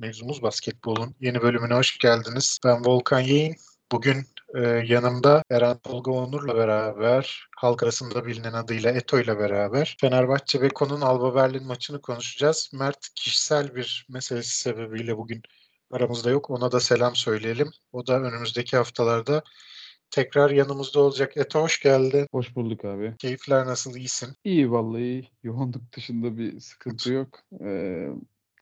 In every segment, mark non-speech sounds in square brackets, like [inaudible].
Mevzumuz basketbolun yeni bölümüne hoş geldiniz. Ben Volkan Yeğin. Bugün e, yanımda Eren Tolga Onur'la beraber, halk arasında bilinen adıyla Eto ile beraber Fenerbahçe Beko'nun Alba Berlin maçını konuşacağız. Mert kişisel bir meselesi sebebiyle bugün aramızda yok. Ona da selam söyleyelim. O da önümüzdeki haftalarda tekrar yanımızda olacak. Eto hoş geldin. Hoş bulduk abi. Keyifler nasıl? İyisin? İyi vallahi. Yoğunluk dışında bir sıkıntı yok. Ee,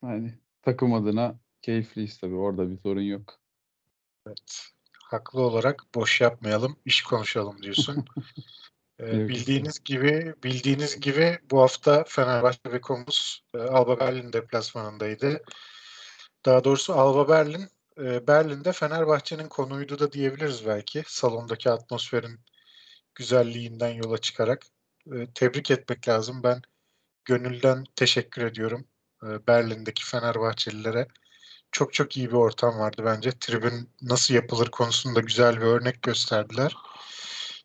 hani takım adına keyifliyiz tabii. Orada bir sorun yok. Evet. Haklı olarak boş yapmayalım, iş konuşalım diyorsun. [laughs] ee, bildiğiniz gibi bildiğiniz gibi bu hafta Fenerbahçe ve Komuz e, Alba Berlin deplasmanındaydı. Daha doğrusu Alba Berlin e, Berlin'de Fenerbahçe'nin konuydu da diyebiliriz belki. Salondaki atmosferin güzelliğinden yola çıkarak. E, tebrik etmek lazım. Ben gönülden teşekkür ediyorum Berlin'deki Fenerbahçelilere. Çok çok iyi bir ortam vardı bence. Tribün nasıl yapılır konusunda güzel bir örnek gösterdiler.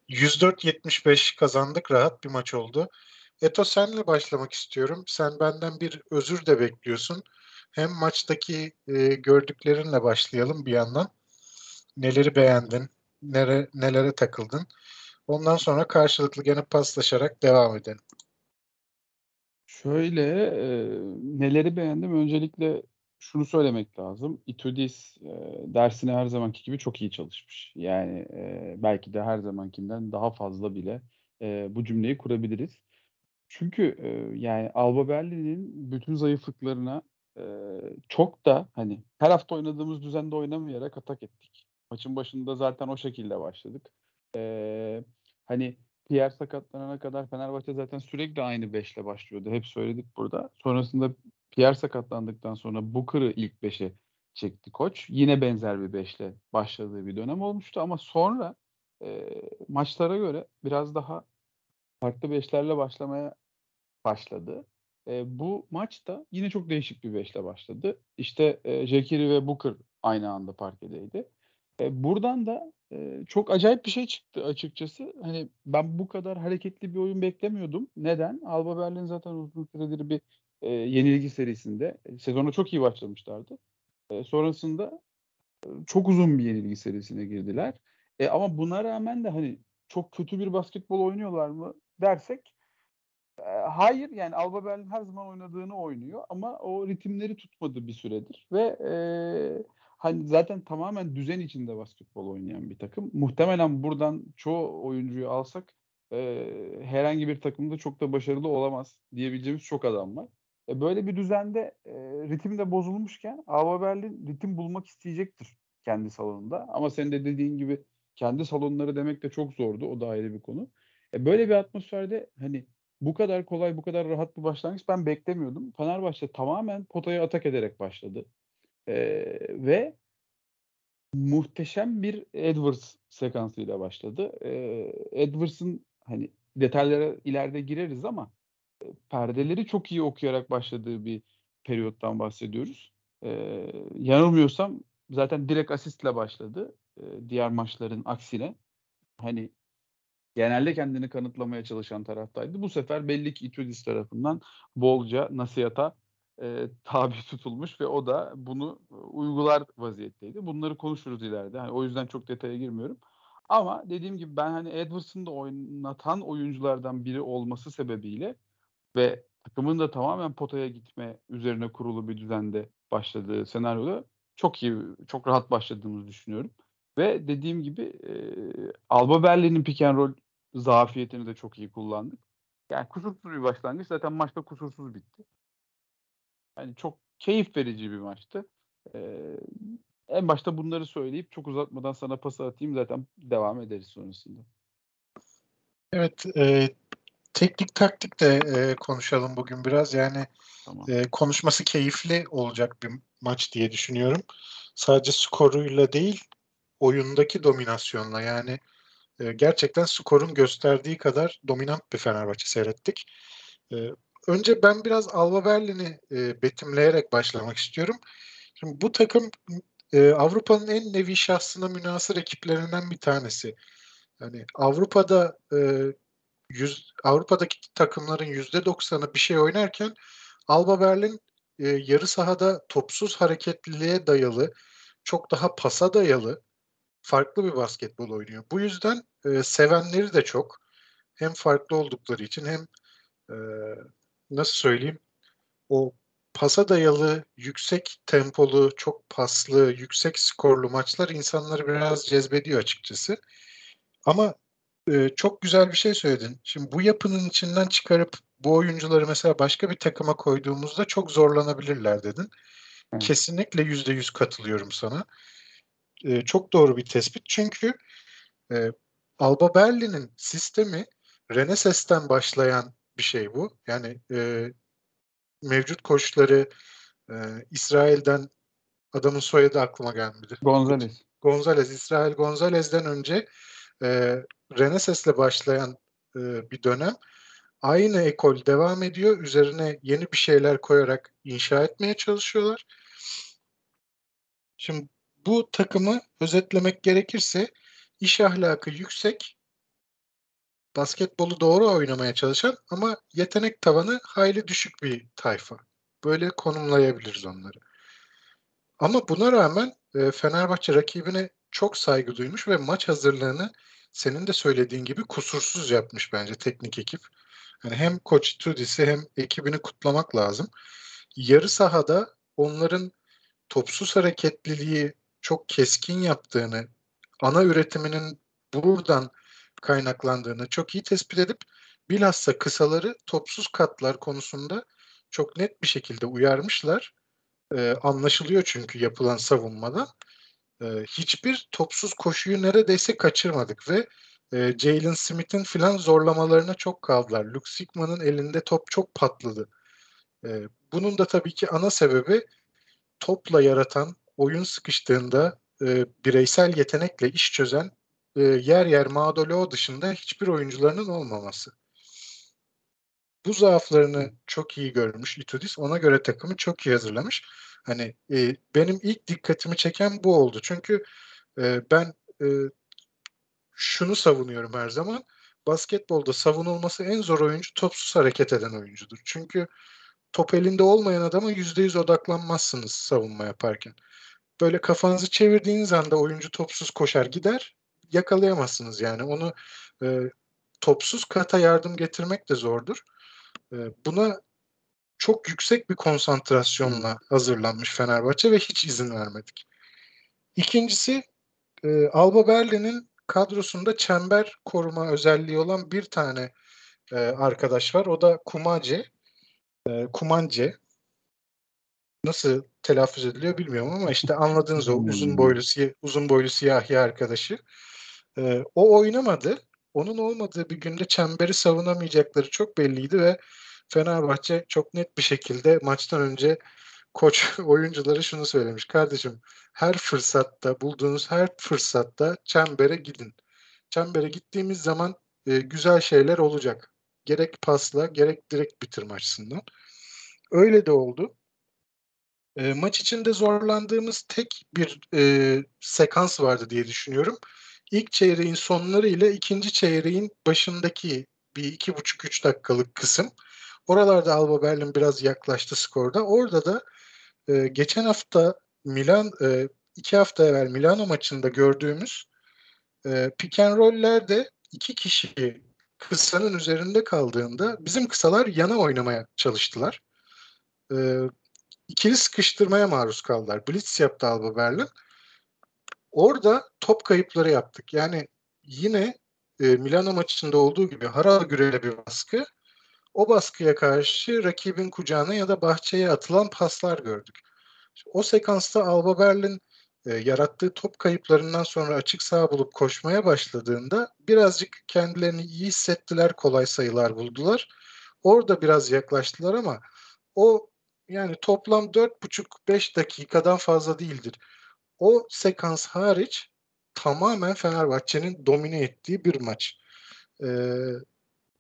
104-75 kazandık. Rahat bir maç oldu. Eto senle başlamak istiyorum. Sen benden bir özür de bekliyorsun. Hem maçtaki e, gördüklerinle başlayalım bir yandan. Neleri beğendin? Nere, nelere takıldın? Ondan sonra karşılıklı gene paslaşarak devam edelim. Şöyle, eee, neleri beğendim? Öncelikle şunu söylemek lazım. Itudis, eee, dersine her zamanki gibi çok iyi çalışmış. Yani, eee, belki de her zamankinden daha fazla bile, eee, bu cümleyi kurabiliriz. Çünkü, eee, yani Alba Berlin'in bütün zayıflıklarına, eee, çok da, hani, her hafta oynadığımız düzende oynamayarak atak ettik. Maçın başında zaten o şekilde başladık. Eee, hani Pierre sakatlanana kadar Fenerbahçe zaten sürekli aynı beşle başlıyordu. Hep söyledik burada. Sonrasında Pierre sakatlandıktan sonra Booker'ı ilk beşe çekti koç. Yine benzer bir beşle başladığı bir dönem olmuştu ama sonra e, maçlara göre biraz daha farklı beşlerle başlamaya başladı. E, bu maçta yine çok değişik bir beşle başladı. İşte e, Jekiri ve Booker aynı anda parkedeydi. E, buradan da çok acayip bir şey çıktı açıkçası. Hani ben bu kadar hareketli bir oyun beklemiyordum. Neden? Alba Berlin zaten uzun süredir bir e, yenilgi serisinde. Sezona çok iyi başlamışlardı. E, sonrasında e, çok uzun bir yenilgi serisine girdiler. E, ama buna rağmen de hani çok kötü bir basketbol oynuyorlar mı dersek e, hayır yani Alba Berlin her zaman oynadığını oynuyor ama o ritimleri tutmadı bir süredir ve e, hani zaten tamamen düzen içinde basketbol oynayan bir takım. Muhtemelen buradan çoğu oyuncuyu alsak e, herhangi bir takımda çok da başarılı olamaz diyebileceğimiz çok adam var. E, böyle bir düzende e, ritim de bozulmuşken Alba Berlin ritim bulmak isteyecektir kendi salonunda. Ama senin de dediğin gibi kendi salonları demek de çok zordu. O da ayrı bir konu. E, böyle bir atmosferde hani bu kadar kolay, bu kadar rahat bir başlangıç ben beklemiyordum. Fenerbahçe tamamen potaya atak ederek başladı. Ee, ve muhteşem bir Edwards sekansıyla başladı. Ee, Edwards'ın hani detaylara ileride gireriz ama e, perdeleri çok iyi okuyarak başladığı bir periyottan bahsediyoruz. Ee, yanılmıyorsam zaten direkt asistle başladı. Ee, diğer maçların aksine. Hani genelde kendini kanıtlamaya çalışan taraftaydı. Bu sefer belli ki Itudis tarafından bolca nasihata e, [laughs] tabi tutulmuş ve o da bunu uygular vaziyetteydi. Bunları konuşuruz ileride. Yani o yüzden çok detaya girmiyorum. Ama dediğim gibi ben hani Edwards'ın da oynatan oyunculardan biri olması sebebiyle ve takımın da tamamen potaya gitme üzerine kurulu bir düzende başladığı senaryoda çok iyi, çok rahat başladığımızı düşünüyorum. Ve dediğim gibi e, Alba Berlin'in pick and roll zafiyetini de çok iyi kullandık. Yani kusursuz bir başlangıç. Zaten maçta kusursuz bitti. Yani çok keyif verici bir maçtı. Ee, en başta bunları söyleyip çok uzatmadan sana pası atayım zaten devam ederiz sonrasında. Evet, e, teknik taktik de e, konuşalım bugün biraz. Yani tamam. e, konuşması keyifli olacak bir maç diye düşünüyorum. Sadece skoruyla değil, oyundaki dominasyonla yani e, gerçekten skorun gösterdiği kadar dominant bir Fenerbahçe seyrettik. E, önce ben biraz Alba Berlin'i e, betimleyerek başlamak istiyorum. Şimdi bu takım e, Avrupa'nın en nevi şahsına münasır ekiplerinden bir tanesi. Yani Avrupa'da e, yüz, Avrupa'daki takımların yüzde doksanı bir şey oynarken Alba Berlin e, yarı sahada topsuz hareketliliğe dayalı, çok daha pasa dayalı farklı bir basketbol oynuyor. Bu yüzden e, sevenleri de çok. Hem farklı oldukları için hem e, nasıl söyleyeyim o pasa dayalı, yüksek tempolu, çok paslı, yüksek skorlu maçlar insanları biraz cezbediyor açıkçası. Ama e, çok güzel bir şey söyledin. Şimdi bu yapının içinden çıkarıp bu oyuncuları mesela başka bir takıma koyduğumuzda çok zorlanabilirler dedin. Evet. Kesinlikle yüzde yüz katılıyorum sana. E, çok doğru bir tespit. Çünkü e, Alba Berlin'in sistemi Reneses'ten başlayan bir şey bu. Yani e, mevcut koçları e, İsrail'den adamın soyadı aklıma gelmedi. Gonzalez. Gonzalez, İsrail Gonzalez'den önce e, Reneses'le başlayan e, bir dönem. Aynı ekol devam ediyor. Üzerine yeni bir şeyler koyarak inşa etmeye çalışıyorlar. Şimdi bu takımı özetlemek gerekirse iş ahlakı yüksek, basketbolu doğru oynamaya çalışan ama yetenek tavanı hayli düşük bir tayfa. Böyle konumlayabiliriz onları. Ama buna rağmen e, Fenerbahçe rakibine çok saygı duymuş ve maç hazırlığını senin de söylediğin gibi kusursuz yapmış bence teknik ekip. Yani hem Koç Tudis'i hem ekibini kutlamak lazım. Yarı sahada onların topsuz hareketliliği çok keskin yaptığını, ana üretiminin buradan kaynaklandığını çok iyi tespit edip bilhassa kısaları topsuz katlar konusunda çok net bir şekilde uyarmışlar. Ee, anlaşılıyor çünkü yapılan savunmada. Ee, hiçbir topsuz koşuyu neredeyse kaçırmadık ve e, Jalen Smith'in filan zorlamalarına çok kaldılar. Luke Sigma'nın elinde top çok patladı. Ee, bunun da tabii ki ana sebebi topla yaratan, oyun sıkıştığında e, bireysel yetenekle iş çözen e, yer yer Madolo dışında hiçbir oyuncularının olmaması. Bu zaaflarını çok iyi görmüş Itudis. Ona göre takımı çok iyi hazırlamış. Hani e, benim ilk dikkatimi çeken bu oldu. Çünkü e, ben e, şunu savunuyorum her zaman. Basketbolda savunulması en zor oyuncu topsuz hareket eden oyuncudur. Çünkü top elinde olmayan adama %100 odaklanmazsınız savunma yaparken. Böyle kafanızı çevirdiğiniz anda oyuncu topsuz koşar gider yakalayamazsınız yani. Onu e, topsuz kata yardım getirmek de zordur. E, buna çok yüksek bir konsantrasyonla hazırlanmış Fenerbahçe ve hiç izin vermedik. İkincisi e, Alba Berlin'in kadrosunda çember koruma özelliği olan bir tane e, arkadaş var. O da Kumace. E, Kumance nasıl telaffuz ediliyor bilmiyorum ama işte anladığınız o uzun boylu uzun boylu siyahi arkadaşı. Ee, o oynamadı. Onun olmadığı bir günde çemberi savunamayacakları çok belliydi ve Fenerbahçe çok net bir şekilde maçtan önce koç [laughs] oyuncuları şunu söylemiş. Kardeşim her fırsatta bulduğunuz her fırsatta çembere gidin. Çembere gittiğimiz zaman e, güzel şeyler olacak. Gerek pasla gerek direkt bitirme açısından. Öyle de oldu. E, maç içinde zorlandığımız tek bir e, sekans vardı diye düşünüyorum. İlk çeyreğin sonları ile ikinci çeyreğin başındaki bir iki buçuk üç dakikalık kısım. Oralarda Alba Berlin biraz yaklaştı skorda. Orada da e, geçen hafta Milan e, iki hafta evvel Milano maçında gördüğümüz e, pick and roll'lerde iki kişi kısanın üzerinde kaldığında bizim kısalar yana oynamaya çalıştılar. E, ikili sıkıştırmaya maruz kaldılar. Blitz yaptı Alba Berlin. Orada top kayıpları yaptık. Yani yine e, Milano maçında olduğu gibi haral gürele bir baskı. O baskıya karşı rakibin kucağına ya da bahçeye atılan paslar gördük. O sekansta Alba Berlin e, yarattığı top kayıplarından sonra açık saha bulup koşmaya başladığında birazcık kendilerini iyi hissettiler, kolay sayılar buldular. Orada biraz yaklaştılar ama o yani toplam 4,5-5 dakikadan fazla değildir. O sekans hariç tamamen Fenerbahçe'nin domine ettiği bir maç. Ee,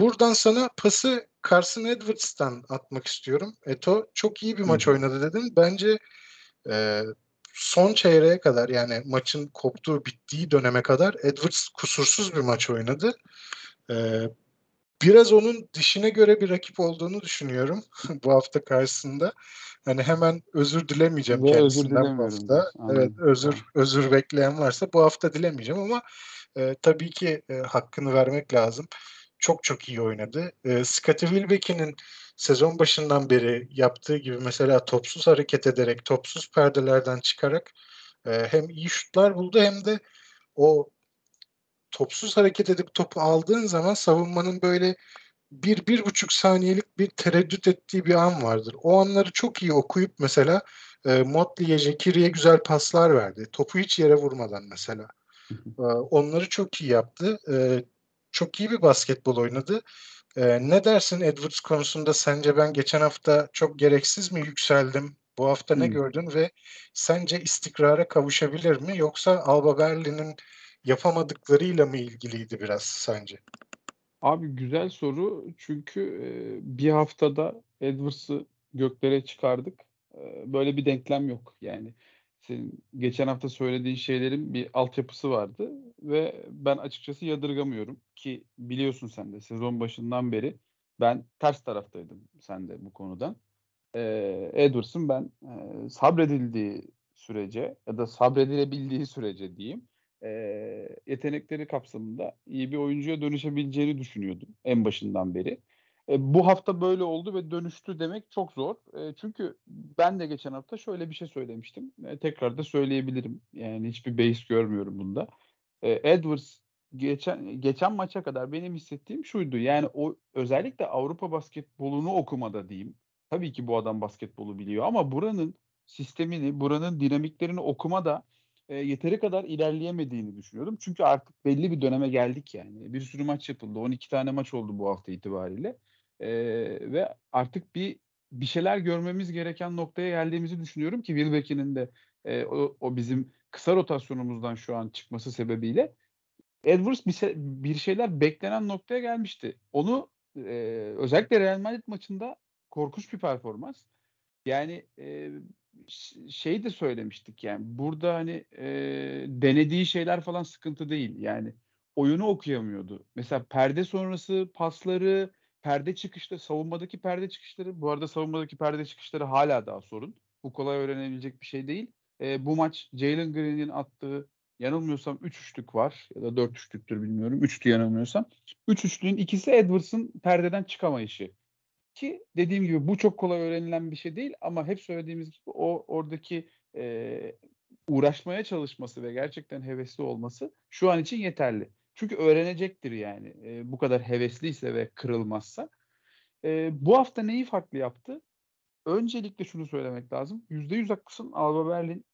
buradan sana pası Carson Edwards'tan atmak istiyorum. Eto çok iyi bir maç oynadı dedin. Bence e, son çeyreğe kadar yani maçın koptuğu bittiği döneme kadar Edwards kusursuz bir maç oynadı. E, biraz onun dişine göre bir rakip olduğunu düşünüyorum [laughs] bu hafta karşısında. Hani hemen özür dilemeyeceğim Ve kendisinden bu hafta. Evet özür özür bekleyen varsa bu hafta dilemeyeceğim ama e, tabii ki e, hakkını vermek lazım. Çok çok iyi oynadı. E, Scottie Wilbeck'in sezon başından beri yaptığı gibi mesela topsuz hareket ederek, topsuz perdelerden çıkarak e, hem iyi şutlar buldu hem de o topsuz hareket edip topu aldığın zaman savunmanın böyle bir, bir buçuk saniyelik bir tereddüt ettiği bir an vardır. O anları çok iyi okuyup mesela e, Motley'e, Jekiri'ye güzel paslar verdi. Topu hiç yere vurmadan mesela. e, onları çok iyi yaptı. E, çok iyi bir basketbol oynadı. E, ne dersin Edwards konusunda? Sence ben geçen hafta çok gereksiz mi yükseldim? Bu hafta ne gördün ve sence istikrara kavuşabilir mi? Yoksa Alba Berlin'in yapamadıklarıyla mı ilgiliydi biraz sence? Abi güzel soru çünkü e, bir haftada Edwards'ı göklere çıkardık. E, böyle bir denklem yok. Yani senin geçen hafta söylediğin şeylerin bir altyapısı vardı ve ben açıkçası yadırgamıyorum ki biliyorsun sen de sezon başından beri ben ters taraftaydım sen de bu konudan. E, Edwards'ın ben e, sabredildiği sürece ya da sabredilebildiği sürece diyeyim e, yetenekleri kapsamında iyi bir oyuncuya dönüşebileceğini düşünüyordum en başından beri. E, bu hafta böyle oldu ve dönüştü demek çok zor. E, çünkü ben de geçen hafta şöyle bir şey söylemiştim. E, tekrar da söyleyebilirim. Yani hiçbir base görmüyorum bunda. E, Edwards geçen geçen maça kadar benim hissettiğim şuydu. Yani o özellikle Avrupa basketbolunu okumada diyeyim. Tabii ki bu adam basketbolu biliyor ama buranın sistemini, buranın dinamiklerini okumada e, yeteri kadar ilerleyemediğini düşünüyordum. Çünkü artık belli bir döneme geldik yani. Bir sürü maç yapıldı. 12 tane maç oldu bu hafta itibariyle. E, ve artık bir bir şeyler görmemiz gereken noktaya geldiğimizi düşünüyorum ki Wilbeck'in de e, o, o bizim kısa rotasyonumuzdan şu an çıkması sebebiyle Edwards bir, şey, bir şeyler beklenen noktaya gelmişti. Onu e, özellikle Real Madrid maçında korkunç bir performans. Yani e, şey de söylemiştik yani burada hani e, denediği şeyler falan sıkıntı değil yani oyunu okuyamıyordu. Mesela perde sonrası pasları, perde çıkışları, savunmadaki perde çıkışları bu arada savunmadaki perde çıkışları hala daha sorun. Bu kolay öğrenebilecek bir şey değil. E, bu maç Jalen Green'in attığı yanılmıyorsam 3 üçlük var ya da 4 üçlüktür bilmiyorum. 3'tü yanılmıyorsam. 3 üç üçlüğün ikisi Edwards'ın perdeden çıkamayışı. Ki dediğim gibi bu çok kolay öğrenilen bir şey değil ama hep söylediğimiz gibi o oradaki e, uğraşmaya çalışması ve gerçekten hevesli olması şu an için yeterli. Çünkü öğrenecektir yani e, bu kadar hevesliyse ve kırılmazsa. E, bu hafta neyi farklı yaptı? Öncelikle şunu söylemek lazım. %100 haklısın Alba Berlin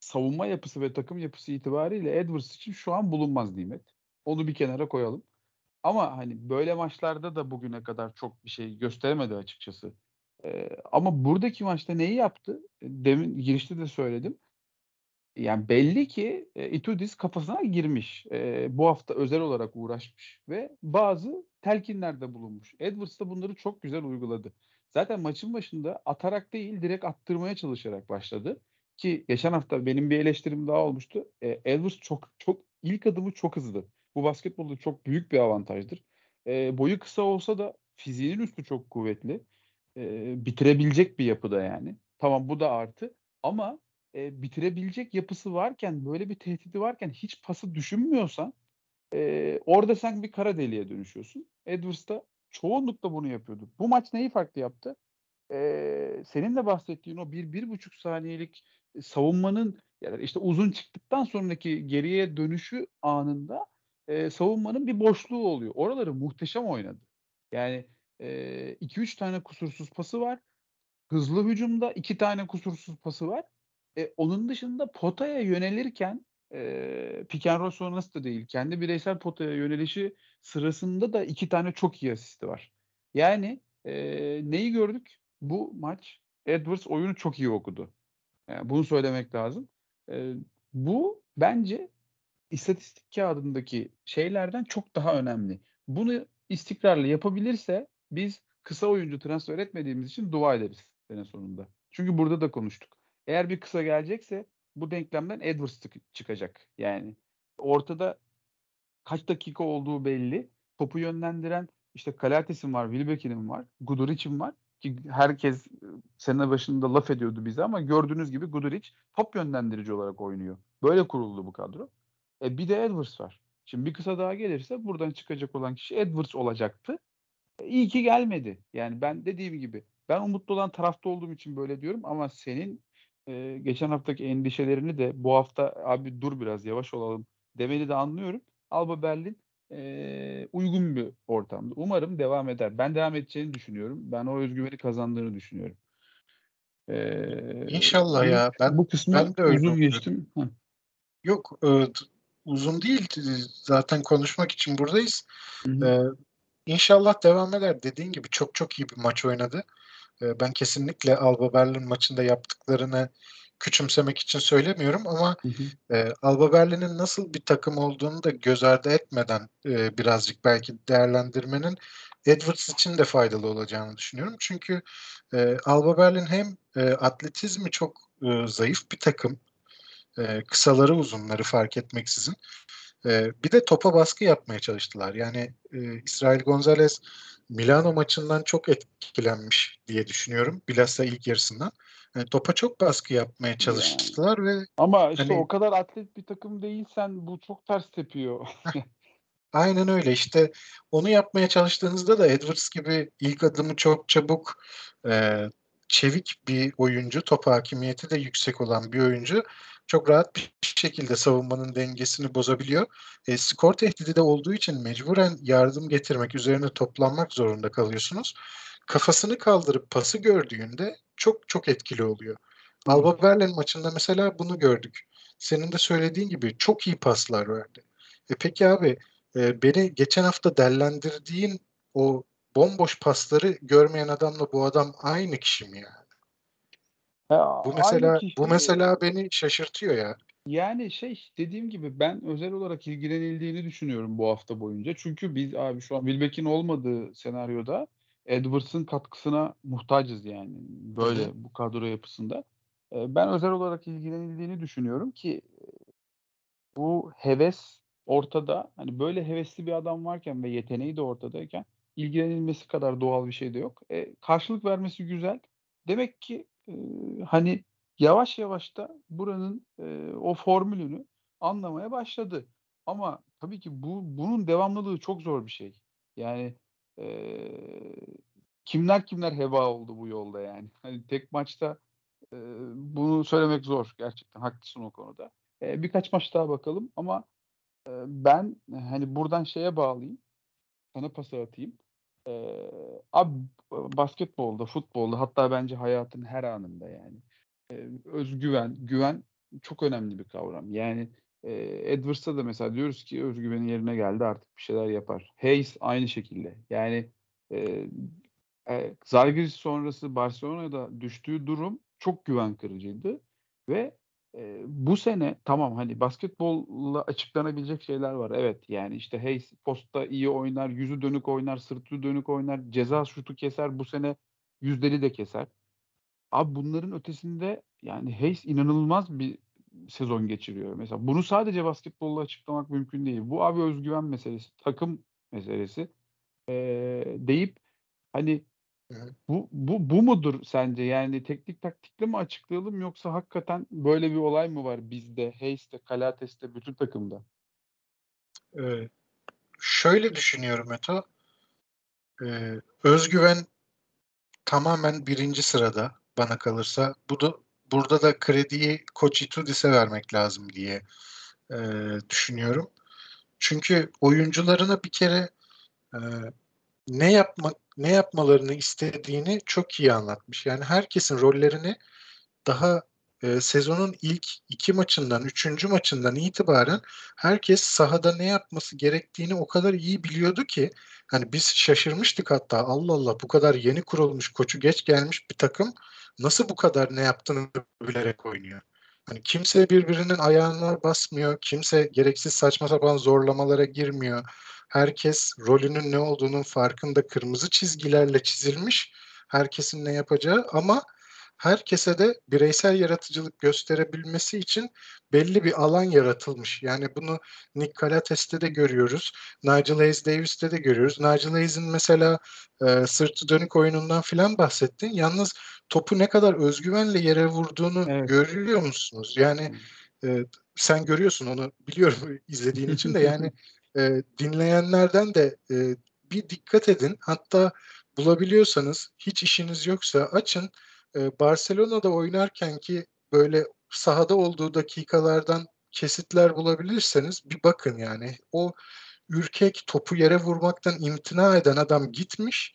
savunma yapısı ve takım yapısı itibariyle Edwards için şu an bulunmaz nimet. Onu bir kenara koyalım. Ama hani böyle maçlarda da bugüne kadar çok bir şey gösteremedi açıkçası. Ee, ama buradaki maçta neyi yaptı? Demin girişte de söyledim. Yani belli ki e, Itudis kafasına girmiş. E, bu hafta özel olarak uğraşmış ve bazı telkinlerde bulunmuş. Edwards da bunları çok güzel uyguladı. Zaten maçın başında atarak değil direkt attırmaya çalışarak başladı. Ki geçen hafta benim bir eleştirim daha olmuştu. E, Edwards çok çok ilk adımı çok hızlı. Bu basketbolda çok büyük bir avantajdır. E, boyu kısa olsa da fiziğinin üstü çok kuvvetli. E, bitirebilecek bir yapıda yani. Tamam bu da artı. Ama e, bitirebilecek yapısı varken, böyle bir tehdidi varken hiç pası düşünmüyorsan e, orada sen bir kara deliğe dönüşüyorsun. Edwards da çoğunlukla bunu yapıyordu. Bu maç neyi farklı yaptı? E, senin de bahsettiğin o bir, bir buçuk saniyelik savunmanın yani işte uzun çıktıktan sonraki geriye dönüşü anında e, savunmanın bir boşluğu oluyor. Oraları muhteşem oynadı. Yani 2-3 e, tane kusursuz pası var. Hızlı hücumda 2 tane kusursuz pası var. E, onun dışında potaya yönelirken e, pick and roll sonrası da değil. Kendi bireysel potaya yönelişi sırasında da iki tane çok iyi asisti var. Yani e, neyi gördük? Bu maç Edwards oyunu çok iyi okudu. Yani bunu söylemek lazım. E, bu bence istatistik kağıdındaki şeylerden çok daha önemli. Bunu istikrarlı yapabilirse biz kısa oyuncu transfer etmediğimiz için dua ederiz sene sonunda. Çünkü burada da konuştuk. Eğer bir kısa gelecekse bu denklemden Edwards çıkacak. Yani ortada kaç dakika olduğu belli. Topu yönlendiren İşte Kalates'in var, Wilbeck'in var, Guduric'in var. Ki herkes sene başında laf ediyordu bize ama gördüğünüz gibi Guduric top yönlendirici olarak oynuyor. Böyle kuruldu bu kadro. E bir de Edwards var. Şimdi bir kısa daha gelirse buradan çıkacak olan kişi Edwards olacaktı. E, iyi ki gelmedi. Yani ben dediğim gibi ben umutlu olan tarafta olduğum için böyle diyorum ama senin e, geçen haftaki endişelerini de bu hafta abi dur biraz yavaş olalım demeni de anlıyorum. Alba Berlin e, uygun bir ortamda. Umarım devam eder. Ben devam edeceğini düşünüyorum. Ben o özgüveni kazandığını düşünüyorum. Ee, İnşallah ya. Ben bu kısmı ben de uzun geçtim. Yok e, uzun değil. Zaten konuşmak için buradayız. Hı hı. E, inşallah devam eder. Dediğin gibi çok çok iyi bir maç oynadı. E, ben kesinlikle Alba Berlin maçında yaptıklarını küçümsemek için söylemiyorum ama hı hı. E, Alba Berlin'in nasıl bir takım olduğunu da göz ardı etmeden e, birazcık belki değerlendirmenin Edwards için de faydalı olacağını düşünüyorum. Çünkü e, Alba Berlin hem e, atletizmi çok e, zayıf bir takım, e, kısaları uzunları fark etmeksizin. E, bir de topa baskı yapmaya çalıştılar. Yani e, İsrail Gonzalez Milano maçından çok etkilenmiş diye düşünüyorum. Bilhassa ilk yarısından. Yani topa çok baskı yapmaya çalıştılar yani. ve ama işte hani, o kadar atlet bir takım değilsen bu çok ters tepiyor. aynen öyle. İşte onu yapmaya çalıştığınızda da Edwards gibi ilk adımı çok çabuk e, çevik bir oyuncu, top hakimiyeti de yüksek olan bir oyuncu çok rahat bir şekilde savunmanın dengesini bozabiliyor. E, skor tehdidi de olduğu için mecburen yardım getirmek, üzerine toplanmak zorunda kalıyorsunuz. Kafasını kaldırıp pası gördüğünde çok çok etkili oluyor. Alba Berlin maçında mesela bunu gördük. Senin de söylediğin gibi çok iyi paslar verdi. E peki abi e, beni geçen hafta dellendirdiğin o bomboş pasları görmeyen adamla bu adam aynı kişi mi yani? Ha, bu mesela kişi, bu mesela beni şaşırtıyor ya. Yani şey dediğim gibi ben özel olarak ilgilenildiğini düşünüyorum bu hafta boyunca. Çünkü biz abi şu an Wilbeck'in olmadığı senaryoda Edwards'ın katkısına muhtacız yani böyle bu kadro yapısında. Ben özel olarak ilgilenildiğini düşünüyorum ki bu heves ortada. Hani böyle hevesli bir adam varken ve yeteneği de ortadayken ilgilenilmesi kadar doğal bir şey de yok. E, karşılık vermesi güzel. Demek ki hani yavaş yavaş da buranın e, o formülünü anlamaya başladı. Ama tabii ki bu bunun devamlılığı çok zor bir şey. Yani e, kimler kimler heba oldu bu yolda yani. [laughs] Hani tek maçta e, bunu söylemek zor. Gerçekten haklısın o konuda. E, birkaç maç daha bakalım ama e, ben hani buradan şeye bağlayayım. Sana pası atayım. E, abi basketbolda, futbolda hatta bence hayatın her anında yani e, özgüven, güven çok önemli bir kavram. Yani e, Edwards'a da mesela diyoruz ki özgüveni yerine geldi artık bir şeyler yapar. Hayes aynı şekilde. Yani e, e, Zalgiris sonrası Barcelona'da düştüğü durum çok güven kırıcıydı ve e, bu sene tamam hani basketbolla açıklanabilecek şeyler var. Evet yani işte Hayes posta iyi oynar, yüzü dönük oynar, sırtı dönük oynar, ceza şutu keser bu sene yüzdeli de keser. Abi bunların ötesinde yani Hayes inanılmaz bir sezon geçiriyor. Mesela bunu sadece basketbolla açıklamak mümkün değil. Bu abi özgüven meselesi, takım meselesi ee, deyip hani bu, bu, bu mudur sence? Yani teknik taktikle mi açıklayalım yoksa hakikaten böyle bir olay mı var bizde, Hayes'te, Kalates'te, bütün takımda? Ee, şöyle düşünüyorum Eto. Ee, özgüven tamamen birinci sırada bana kalırsa. Bu da burada da krediyi Koç Itudis'e vermek lazım diye e, düşünüyorum. Çünkü oyuncularına bir kere e, ne yapmak ne yapmalarını istediğini çok iyi anlatmış. Yani herkesin rollerini daha e, sezonun ilk iki maçından, üçüncü maçından itibaren herkes sahada ne yapması gerektiğini o kadar iyi biliyordu ki hani biz şaşırmıştık hatta Allah Allah bu kadar yeni kurulmuş koçu geç gelmiş bir takım nasıl bu kadar ne yaptığını bilerek oynuyor. Hani kimse birbirinin ayağına basmıyor. Kimse gereksiz saçma sapan zorlamalara girmiyor. Herkes rolünün ne olduğunun farkında kırmızı çizgilerle çizilmiş. Herkesin ne yapacağı ama herkese de bireysel yaratıcılık gösterebilmesi için belli bir alan yaratılmış. Yani bunu Nick Calates'te de görüyoruz. Nigel Hayes Davis'te de görüyoruz. Nigel Hayes'in mesela e, sırtı dönük oyunundan filan bahsettin. Yalnız topu ne kadar özgüvenle yere vurduğunu evet. görüyor musunuz? Yani e, sen görüyorsun onu biliyorum [laughs] izlediğin için de yani [laughs] e, dinleyenlerden de e, bir dikkat edin. Hatta bulabiliyorsanız hiç işiniz yoksa açın. E, Barcelona'da oynarken ki böyle sahada olduğu dakikalardan kesitler bulabilirseniz bir bakın yani. O ürkek topu yere vurmaktan imtina eden adam gitmiş.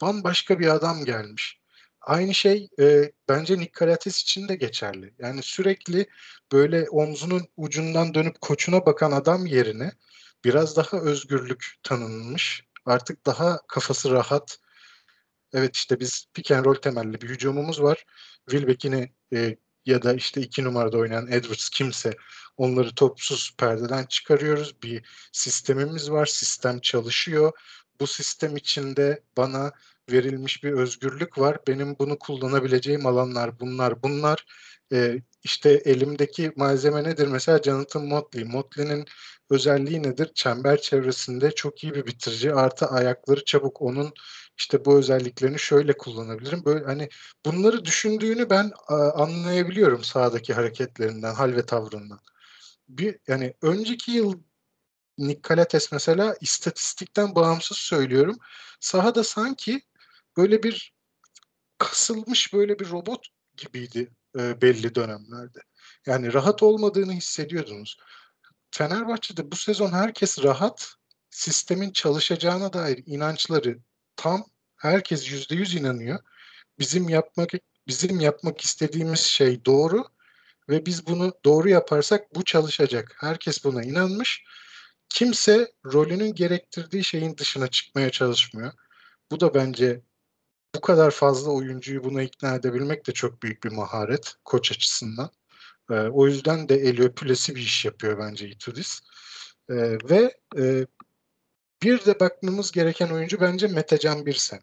Bambaşka bir adam gelmiş. Aynı şey e, bence Nick Karates için de geçerli. Yani sürekli böyle omzunun ucundan dönüp koçuna bakan adam yerine biraz daha özgürlük tanınmış. Artık daha kafası rahat. Evet işte biz pick and roll temelli bir hücumumuz var. Wilbeck'ini e, ya da işte iki numarada oynayan Edwards kimse onları topsuz perdeden çıkarıyoruz. Bir sistemimiz var. Sistem çalışıyor. Bu sistem içinde bana verilmiş bir özgürlük var. Benim bunu kullanabileceğim alanlar bunlar bunlar. Ee, işte elimdeki malzeme nedir? Mesela Jonathan Motley. Motley'nin özelliği nedir? Çember çevresinde çok iyi bir bitirici. Artı ayakları çabuk. Onun işte bu özelliklerini şöyle kullanabilirim. Böyle hani bunları düşündüğünü ben anlayabiliyorum sahadaki hareketlerinden, hal ve tavrından. Bir yani önceki yıl Nick mesela istatistikten bağımsız söylüyorum. Sahada sanki böyle bir kasılmış böyle bir robot gibiydi e, belli dönemlerde. Yani rahat olmadığını hissediyordunuz. Fenerbahçe'de bu sezon herkes rahat, sistemin çalışacağına dair inançları tam, herkes yüzde yüz inanıyor. Bizim yapmak bizim yapmak istediğimiz şey doğru ve biz bunu doğru yaparsak bu çalışacak. Herkes buna inanmış. Kimse rolünün gerektirdiği şeyin dışına çıkmaya çalışmıyor. Bu da bence bu kadar fazla oyuncuyu buna ikna edebilmek de çok büyük bir maharet koç açısından. E, o yüzden de eli öpülesi bir iş yapıyor bence Itudis. E, ve e, bir de bakmamız gereken oyuncu bence Metecan Birsen.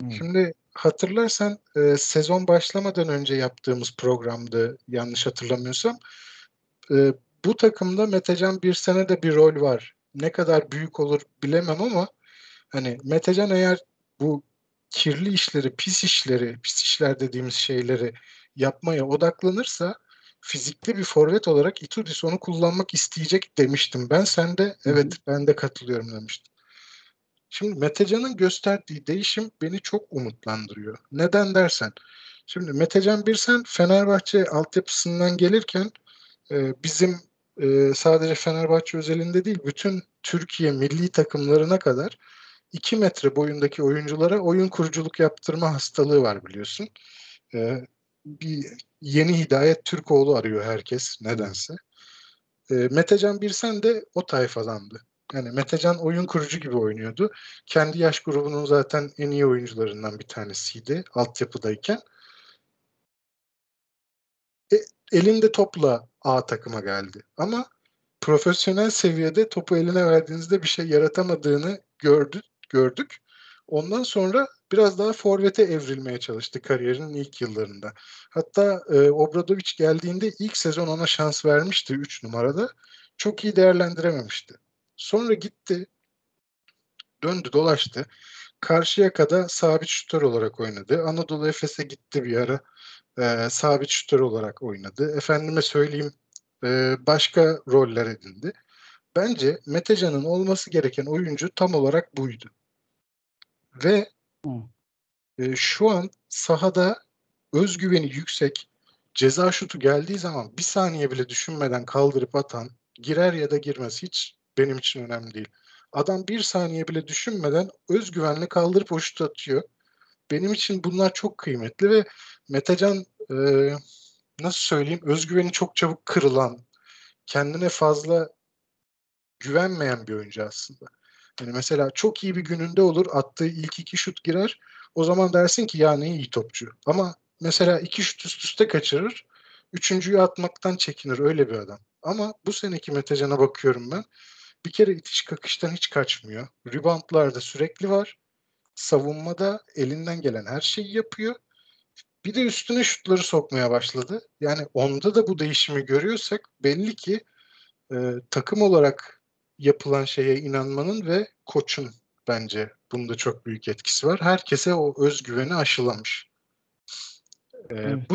Hmm. Şimdi hatırlarsan e, sezon başlamadan önce yaptığımız programda yanlış hatırlamıyorsam e, bu takımda Metecan bir sene de bir rol var. Ne kadar büyük olur bilemem ama hani Metecan eğer bu kirli işleri, pis işleri, pis işler dediğimiz şeyleri yapmaya odaklanırsa fizikli bir forvet olarak Itudis onu kullanmak isteyecek demiştim. Ben sen de evet ben de katılıyorum demiştim. Şimdi Metecan'ın gösterdiği değişim beni çok umutlandırıyor. Neden dersen. Şimdi Metecan Birsen Fenerbahçe altyapısından gelirken e, bizim e, sadece Fenerbahçe özelinde değil bütün Türkiye milli takımlarına kadar 2 metre boyundaki oyunculara oyun kuruculuk yaptırma hastalığı var biliyorsun. Ee, bir yeni Hidayet Türkoğlu arıyor herkes nedense. Ee, Metecan Birsen de o tayfadandı. Yani Metecan oyun kurucu gibi oynuyordu. Kendi yaş grubunun zaten en iyi oyuncularından bir tanesiydi altyapıdayken. E, elinde topla A takıma geldi. Ama profesyonel seviyede topu eline verdiğinizde bir şey yaratamadığını gördü gördük. Ondan sonra biraz daha forvete evrilmeye çalıştı kariyerinin ilk yıllarında. Hatta e, Obradovic geldiğinde ilk sezon ona şans vermişti 3 numarada. Çok iyi değerlendirememişti. Sonra gitti, döndü dolaştı. Karşıyaka'da sabit şutör olarak oynadı. Anadolu Efes'e gitti bir ara. E, sabit şutör olarak oynadı. Efendime söyleyeyim e, başka roller edindi. Bence Metecan'ın olması gereken oyuncu tam olarak buydu. Ve e, şu an sahada özgüveni yüksek ceza şutu geldiği zaman bir saniye bile düşünmeden kaldırıp atan girer ya da girmez hiç benim için önemli değil. Adam bir saniye bile düşünmeden özgüvenle kaldırıp o şutu atıyor. Benim için bunlar çok kıymetli ve Metecan e, nasıl söyleyeyim özgüveni çok çabuk kırılan, kendine fazla güvenmeyen bir oyuncu aslında. Yani mesela çok iyi bir gününde olur attığı ilk iki şut girer. O zaman dersin ki ya ne iyi topçu. Ama mesela iki şut üst üste kaçırır. Üçüncüyü atmaktan çekinir öyle bir adam. Ama bu seneki Metecan'a bakıyorum ben. Bir kere itiş kakıştan hiç kaçmıyor. Reboundlarda sürekli var. Savunmada elinden gelen her şeyi yapıyor. Bir de üstüne şutları sokmaya başladı. Yani onda da bu değişimi görüyorsak belli ki e, takım olarak yapılan şeye inanmanın ve koçun bence bunda çok büyük etkisi var. Herkese o özgüveni aşılamış. E, evet. Bu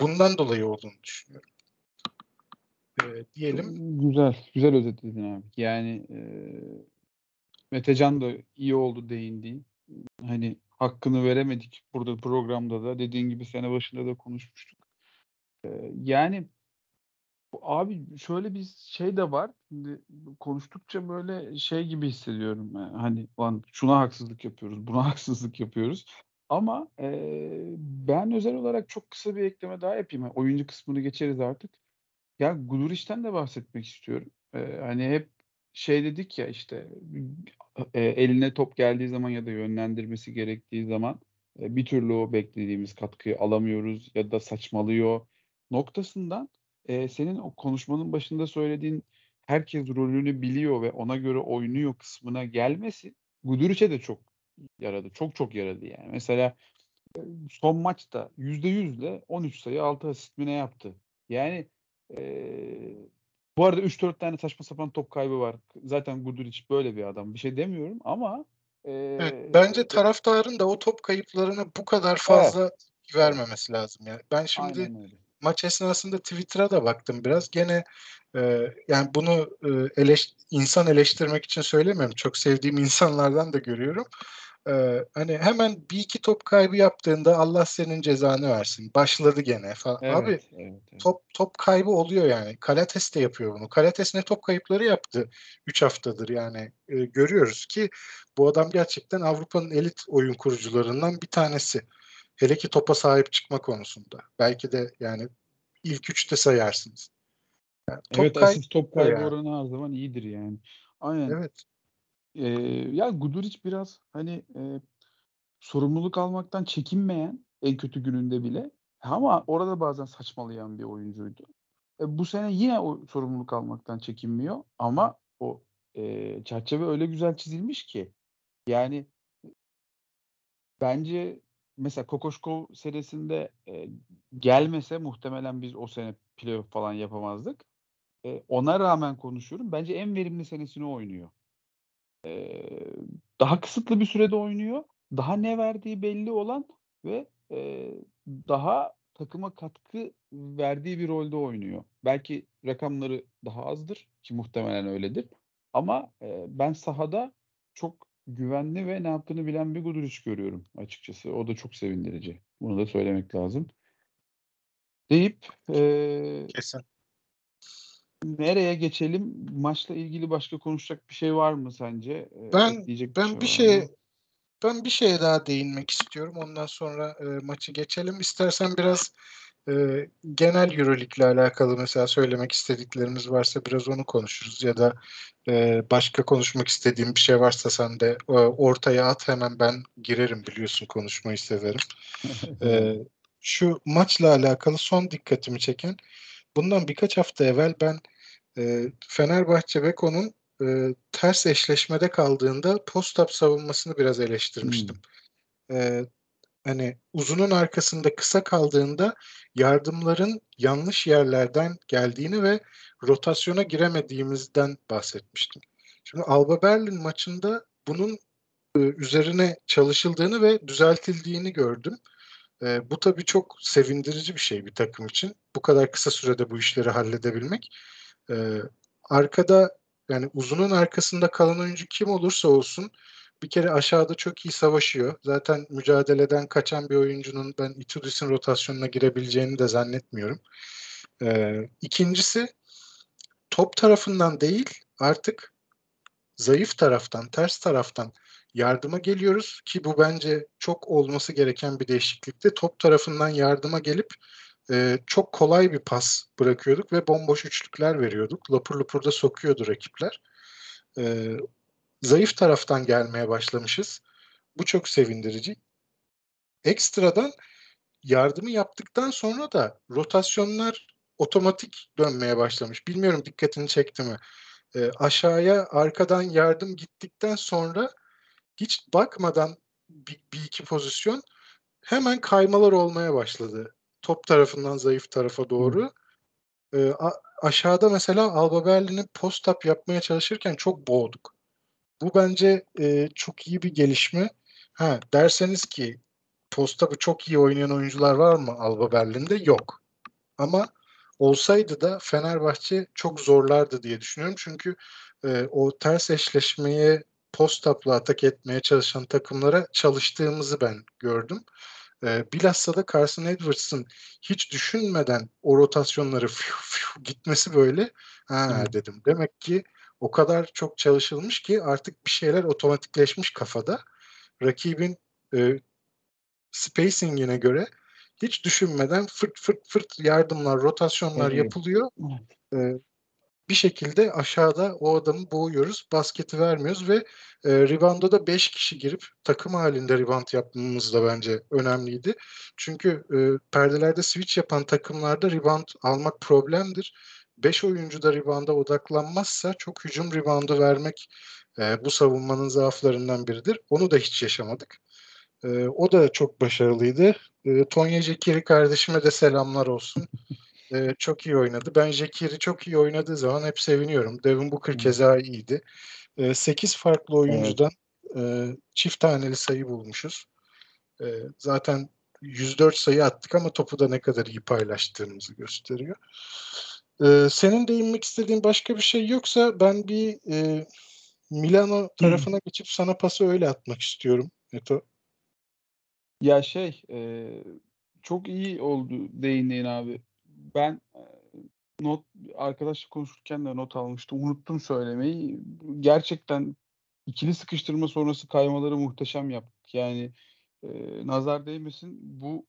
bundan dolayı olduğunu düşünüyorum. E, diyelim. Güzel, güzel özetledin abi. Yani e, Metecan da iyi oldu değindiğin. Hani hakkını veremedik burada programda da. Dediğin gibi sene başında da konuşmuştuk. E, yani Abi şöyle bir şey de var. Şimdi konuştukça böyle şey gibi hissediyorum. Yani hani lan şuna haksızlık yapıyoruz, buna [laughs] haksızlık yapıyoruz. Ama e, ben özel olarak çok kısa bir ekleme daha yapayım. Yani oyuncu kısmını geçeriz artık. Ya Guduric'ten de bahsetmek istiyorum. E, hani hep şey dedik ya işte e, eline top geldiği zaman ya da yönlendirmesi gerektiği zaman e, bir türlü o beklediğimiz katkıyı alamıyoruz ya da saçmalıyor noktasından e, senin o konuşmanın başında söylediğin herkes rolünü biliyor ve ona göre oynuyor kısmına gelmesi Guduric'e de çok yaradı. Çok çok yaradı yani. Mesela son maçta %100'le 13 sayı 6 asist mi ne yaptı? Yani e, bu arada 3-4 tane saçma sapan top kaybı var. Zaten Guduric böyle bir adam. Bir şey demiyorum ama e, evet, bence taraftarın da o top kayıplarına bu kadar fazla evet. vermemesi lazım yani. Ben şimdi maç esnasında Twitter'a da baktım biraz. Gene e, yani bunu e, eleş, insan eleştirmek için söylemiyorum. Çok sevdiğim [laughs] insanlardan da görüyorum. E, hani hemen bir iki top kaybı yaptığında Allah senin cezanı versin. Başladı gene falan. Evet, Abi evet, evet. top top kaybı oluyor yani. Kalates de yapıyor bunu. Kalates ne top kayıpları yaptı 3 haftadır yani. E, görüyoruz ki bu adam gerçekten Avrupa'nın elit oyun kurucularından bir tanesi. Hele ki topa sahip çıkma konusunda. Belki de yani ilk üçte sayarsınız. Yani top evet asist top kaybı yani. oranı her zaman iyidir yani. Aynen. Evet. Ee, ya Guduric biraz hani e, sorumluluk almaktan çekinmeyen en kötü gününde bile ama orada bazen saçmalayan bir oyuncuydu. E, bu sene yine o sorumluluk almaktan çekinmiyor ama o e, çerçeve öyle güzel çizilmiş ki yani bence mesela Kokoşkov serisinde e, gelmese muhtemelen biz o sene playoff falan yapamazdık. E, ona rağmen konuşuyorum. Bence en verimli senesini oynuyor. E, daha kısıtlı bir sürede oynuyor. Daha ne verdiği belli olan ve e, daha takıma katkı verdiği bir rolde oynuyor. Belki rakamları daha azdır ki muhtemelen öyledir. Ama e, ben sahada çok güvenli ve ne yaptığını bilen bir Guduric görüyorum açıkçası. O da çok sevindirici. Bunu da söylemek lazım. Deyip e, Kesin. nereye geçelim? Maçla ilgili başka konuşacak bir şey var mı sence? Ben ben bir şey, bir şey ben bir şeye daha değinmek istiyorum. Ondan sonra e, maçı geçelim. İstersen biraz e, genel Euroleague ile alakalı mesela söylemek istediklerimiz varsa biraz onu konuşuruz ya da e, başka konuşmak istediğim bir şey varsa sen de e, ortaya at hemen ben girerim biliyorsun konuşmayı severim. [laughs] e, şu maçla alakalı son dikkatimi çeken bundan birkaç hafta evvel ben e, Fenerbahçe Beko'nun e, ters eşleşmede kaldığında post-up savunmasını biraz eleştirmiştim. Hmm. E, hani uzunun arkasında kısa kaldığında yardımların yanlış yerlerden geldiğini ve rotasyona giremediğimizden bahsetmiştim. Şimdi Alba Berlin maçında bunun e, üzerine çalışıldığını ve düzeltildiğini gördüm. E, bu tabii çok sevindirici bir şey bir takım için. Bu kadar kısa sürede bu işleri halledebilmek. E, arkada yani uzunun arkasında kalan oyuncu kim olursa olsun bir kere aşağıda çok iyi savaşıyor. Zaten mücadeleden kaçan bir oyuncunun ben Itudis'in rotasyonuna girebileceğini de zannetmiyorum. Ee, ikincisi top tarafından değil artık zayıf taraftan, ters taraftan yardıma geliyoruz ki bu bence çok olması gereken bir değişiklikti. Top tarafından yardıma gelip e, çok kolay bir pas bırakıyorduk ve bomboş üçlükler veriyorduk. Lapur lapur da sokuyordu rakipler. E, zayıf taraftan gelmeye başlamışız. Bu çok sevindirici. Ekstradan yardımı yaptıktan sonra da rotasyonlar otomatik dönmeye başlamış. Bilmiyorum dikkatini çekti mi? E, aşağıya arkadan yardım gittikten sonra hiç bakmadan bir, bir iki pozisyon hemen kaymalar olmaya başladı. Top tarafından zayıf tarafa doğru. E, a- aşağıda mesela Alba Berlin'i post-up yapmaya çalışırken çok boğduk. Bu bence e, çok iyi bir gelişme. Ha derseniz ki post-up'ı çok iyi oynayan oyuncular var mı Alba Berlin'de? Yok. Ama olsaydı da Fenerbahçe çok zorlardı diye düşünüyorum. Çünkü e, o ters eşleşmeye post-up'la atak etmeye çalışan takımlara çalıştığımızı ben gördüm. E, bilhassa da Carson Edwards'ın hiç düşünmeden o rotasyonları [laughs] fiu fiu gitmesi böyle ha dedim. Demek ki o kadar çok çalışılmış ki artık bir şeyler otomatikleşmiş kafada. Rakibin e, spacing'ine göre hiç düşünmeden fırt fırt fırt yardımlar, rotasyonlar evet. yapılıyor. E, bir şekilde aşağıda o adamı boğuyoruz. Basketi vermiyoruz ve e, rebound'a da 5 kişi girip takım halinde rebound yapmamız da bence önemliydi. Çünkü e, perdelerde switch yapan takımlarda rebound almak problemdir. 5 oyuncu da rebound'a odaklanmazsa çok hücum reboundu vermek e, bu savunmanın zaaflarından biridir. Onu da hiç yaşamadık. E, o da çok başarılıydı. E, Tonya Jekiri kardeşime de selamlar olsun. e, çok iyi oynadı. Ben Jekiri çok iyi oynadığı zaman hep seviniyorum. Devin Booker keza iyiydi. E, 8 farklı oyuncudan evet. e, çift taneli sayı bulmuşuz. E, zaten 104 sayı attık ama topu da ne kadar iyi paylaştığımızı gösteriyor. Ee, senin değinmek istediğin başka bir şey yoksa ben bir e, Milano tarafına Hı. geçip sana pası öyle atmak istiyorum Neto. Ya şey e, çok iyi oldu değindiğin abi. Ben e, not arkadaşla konuşurken de not almıştım. Unuttum söylemeyi. Gerçekten ikili sıkıştırma sonrası kaymaları muhteşem yaptık. Yani e, nazar değmesin bu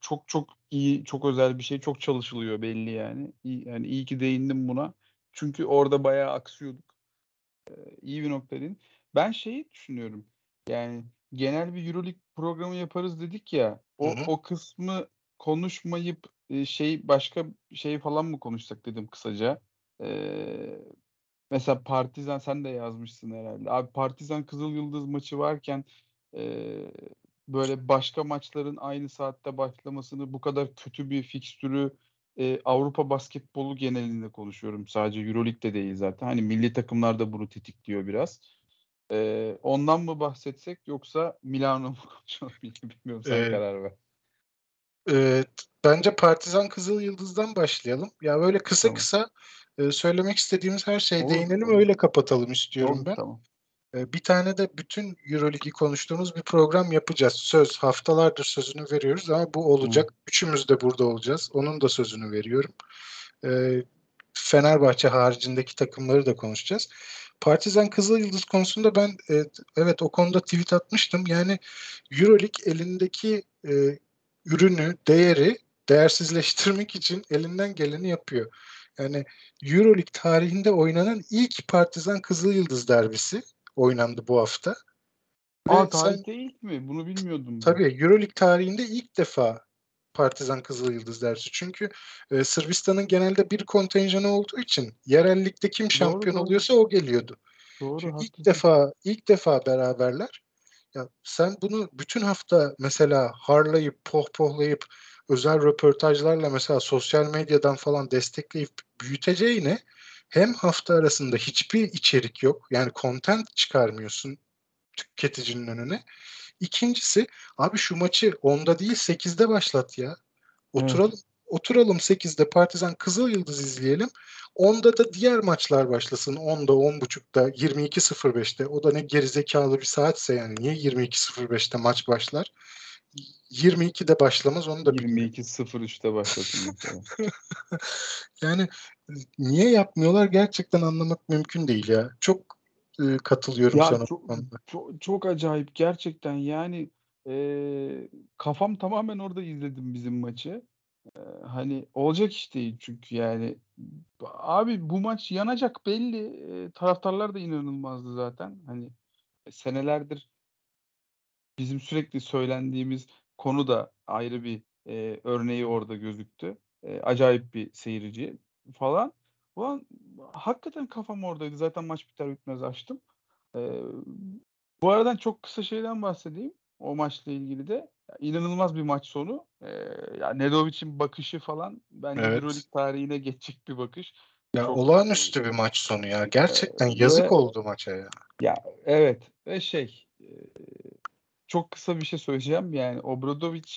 çok çok iyi, çok özel bir şey. Çok çalışılıyor belli yani. İyi, yani iyi ki değindim buna. Çünkü orada bayağı aksıyorduk. Ee, iyi bir noktadın. Ben şeyi düşünüyorum. Yani genel bir Euroleague programı yaparız dedik ya. O hı hı. o kısmı konuşmayıp şey başka şey falan mı konuşsak dedim kısaca. Ee, mesela Partizan sen de yazmışsın herhalde. Abi Partizan Kızıl Yıldız maçı varken e, böyle başka maçların aynı saatte başlamasını bu kadar kötü bir fikstürü e, Avrupa basketbolu genelinde konuşuyorum. Sadece Euroleague'de değil zaten. Hani milli takımlar da bunu tetikliyor biraz. E, ondan mı bahsetsek yoksa Milano mu konuşalım [laughs] bilmiyorum sen ee, karar ver. E, bence Partizan Kızıl Yıldız'dan başlayalım. Ya böyle kısa tamam. kısa e, söylemek istediğimiz her şeye değinelim öyle kapatalım istiyorum Olur, ben. Tamam. Bir tane de bütün Euroligi konuştuğumuz bir program yapacağız. Söz haftalardır sözünü veriyoruz ama bu olacak. Hı. Üçümüz de burada olacağız. Onun da sözünü veriyorum. Fenerbahçe haricindeki takımları da konuşacağız. Partizan Kızıl Yıldız konusunda ben evet o konuda tweet atmıştım. Yani Euroleague elindeki e, ürünü, değeri değersizleştirmek için elinden geleni yapıyor. Yani Euroleague tarihinde oynanan ilk Partizan Kızıl Yıldız derbisi oynandı bu hafta. Aa tarihte sen, ilk mi? Bunu bilmiyordum. Tabii Euroleague tarihinde ilk defa Partizan Kızıl Yıldız dersi. Çünkü e, Sırbistan'ın genelde bir kontenjanı olduğu için yerellikte kim şampiyon doğru, oluyorsa doğru. o geliyordu. Doğru, Çünkü ilk defa ilk defa beraberler. Ya sen bunu bütün hafta mesela harlayıp pohpohlayıp özel röportajlarla mesela sosyal medyadan falan destekleyip büyüteceğine hem hafta arasında hiçbir içerik yok. Yani content çıkarmıyorsun tüketicinin önüne. İkincisi abi şu maçı 10'da değil 8'de başlat ya. Oturalım evet. oturalım 8'de Partizan Kızıl Yıldız izleyelim. 10'da da diğer maçlar başlasın. 10'da, 10.30'da, 22.05'te. O da ne gerizekalı bir saatse yani. Niye 22.05'te maç başlar? 22'de başlamaz onu da 22.03'te başlasın. [laughs] yani niye yapmıyorlar gerçekten anlamak mümkün değil ya. Çok e, katılıyorum ya sana. Çok, çok, çok acayip gerçekten yani e, kafam tamamen orada izledim bizim maçı. E, hani olacak iş değil çünkü yani abi bu maç yanacak belli. E, taraftarlar da inanılmazdı zaten. Hani senelerdir bizim sürekli söylendiğimiz konu da ayrı bir e, örneği orada gözüktü. E, acayip bir seyirci falan. Ulan hakikaten kafam oradaydı. Zaten maç biter bitmez açtım. E, bu aradan çok kısa şeyden bahsedeyim. o maçla ilgili de. İnanılmaz bir maç sonu. Ee, ya Nedovic'in bakışı falan bence Evet. Euroleague tarihine geçecek bir bakış. Ya Çok- olağanüstü bir maç sonu ya. Gerçekten Ee, yazık ve- oldu maça ya. Ya evet ve şey e, çok kısa bir şey söyleyeceğim. Yani Obradovic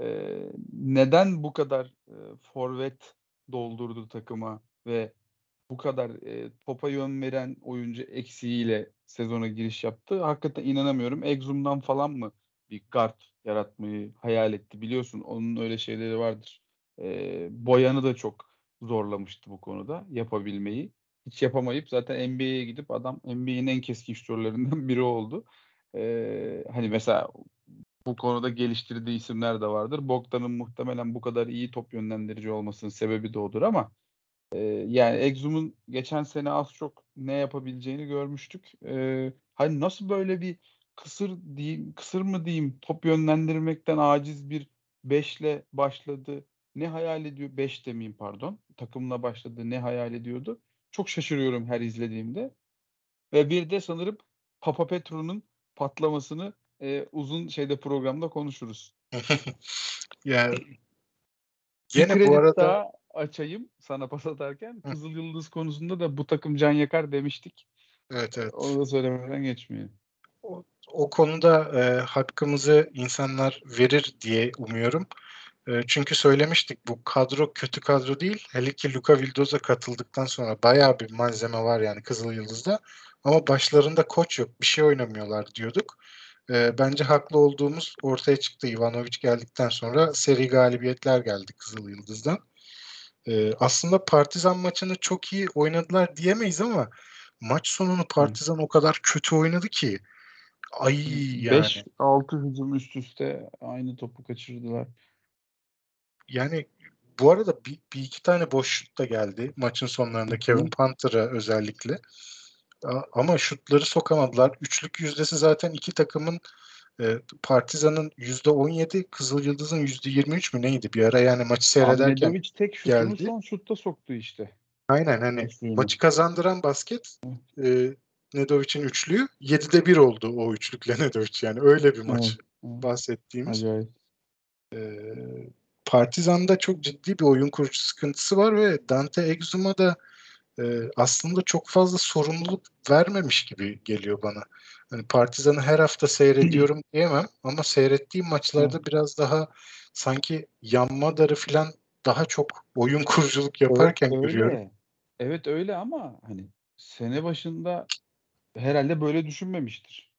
e, neden bu kadar e, forvet doldurdu takıma ve bu kadar e, topa yön veren oyuncu eksiğiyle sezona giriş yaptı. Hakikaten inanamıyorum. Exum'dan falan mı bir guard yaratmayı hayal etti biliyorsun. Onun öyle şeyleri vardır. E, Boyan'ı da çok zorlamıştı bu konuda yapabilmeyi. Hiç yapamayıp zaten NBA'ye gidip adam NBA'nin en keskin şutörlerinden [laughs] biri oldu. E, hani mesela bu konuda geliştirdiği isimler de vardır. Bogdan'ın muhtemelen bu kadar iyi top yönlendirici olmasının sebebi de odur ama e, yani Exum'un geçen sene az çok ne yapabileceğini görmüştük. E, hani nasıl böyle bir kısır diyeyim, kısır mı diyeyim top yönlendirmekten aciz bir beşle başladı. Ne hayal ediyor? Beş demeyeyim pardon. Takımla başladı. Ne hayal ediyordu? Çok şaşırıyorum her izlediğimde. Ve bir de sanırım Papa Petru'nun patlamasını e, uzun şeyde programda konuşuruz. [laughs] Ya Bir Gene bu arada- daha açayım sana pas atarken. Kızıl Yıldız konusunda da bu takım can yakar demiştik. evet evet. Onu da söylemeden geçmeyelim. o konuda e, hakkımızı insanlar verir diye umuyorum. E, çünkü söylemiştik bu kadro kötü kadro değil. Hele ki Luka Vildoz'a katıldıktan sonra bayağı bir malzeme var yani Kızıl Yıldız'da. Ama başlarında koç yok. Bir şey oynamıyorlar diyorduk. E, bence haklı olduğumuz ortaya çıktı. Ivanovic geldikten sonra seri galibiyetler geldi Kızıl Yıldız'dan. E, aslında Partizan maçını çok iyi oynadılar diyemeyiz ama maç sonunu Partizan o kadar kötü oynadı ki Ay yani 5-6 hücum üst üste aynı topu kaçırdılar. yani bu arada bir, bir iki tane boş şut da geldi maçın sonlarında. Kevin Panther'a özellikle. Ama şutları sokamadılar. Üçlük yüzdesi zaten iki takımın e, Partizan'ın yüzde 17, Kızıl Yıldız'ın yüzde 23 mü neydi bir ara yani maçı seyrederken. Ahmetovic tek şutunu geldi. son şutta soktu işte. Aynen hani Üçlüğünü. maçı kazandıran basket e, Nedovic'in üçlüğü 7'de 1 oldu o üçlükle Nedovic yani öyle bir maç Evet, bahsettiğimiz. Acayip. Ee, Partizan'da çok ciddi bir oyun kurucu sıkıntısı var ve Dante Exum'a da e, aslında çok fazla sorumluluk vermemiş gibi geliyor bana. Hani Partizan'ı her hafta seyrediyorum [clears throat] diyemem ama seyrettiğim maçlarda biraz daha sanki yanma darı falan daha çok oyun [laughs] kuruculuk yaparken Evet, görüyorum. Evet öyle ama hani sene başında herhalde böyle düşünmemiştir.